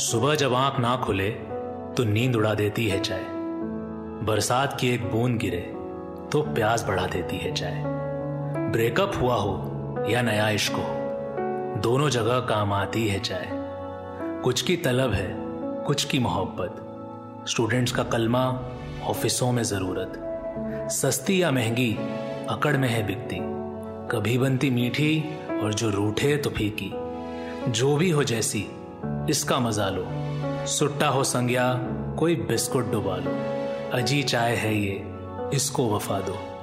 सुबह जब आँख ना खुले तो नींद उड़ा देती है चाय। बरसात की एक बूंद गिरे तो प्यास बढ़ा देती है चाय। ब्रेकअप हुआ हो, या नया इश्क हो, दोनों जगह काम आती है चाय। कुछ की तलब है, कुछ की मोहब्बत। स्टूडेंट्स का कलमा, ऑफिसों में ज़रूरत। सस्ती या महँगी, अकड़ में है बिकती। कभी बनती मीठी, और जो रूठे तो फीकी। जो भी हो जैसी इसका मज़ा लो। सुट्टा हो संज्ञा, कोई बिस्कुट डुबा लो। अजी चाय है ये, इसको वफा दो।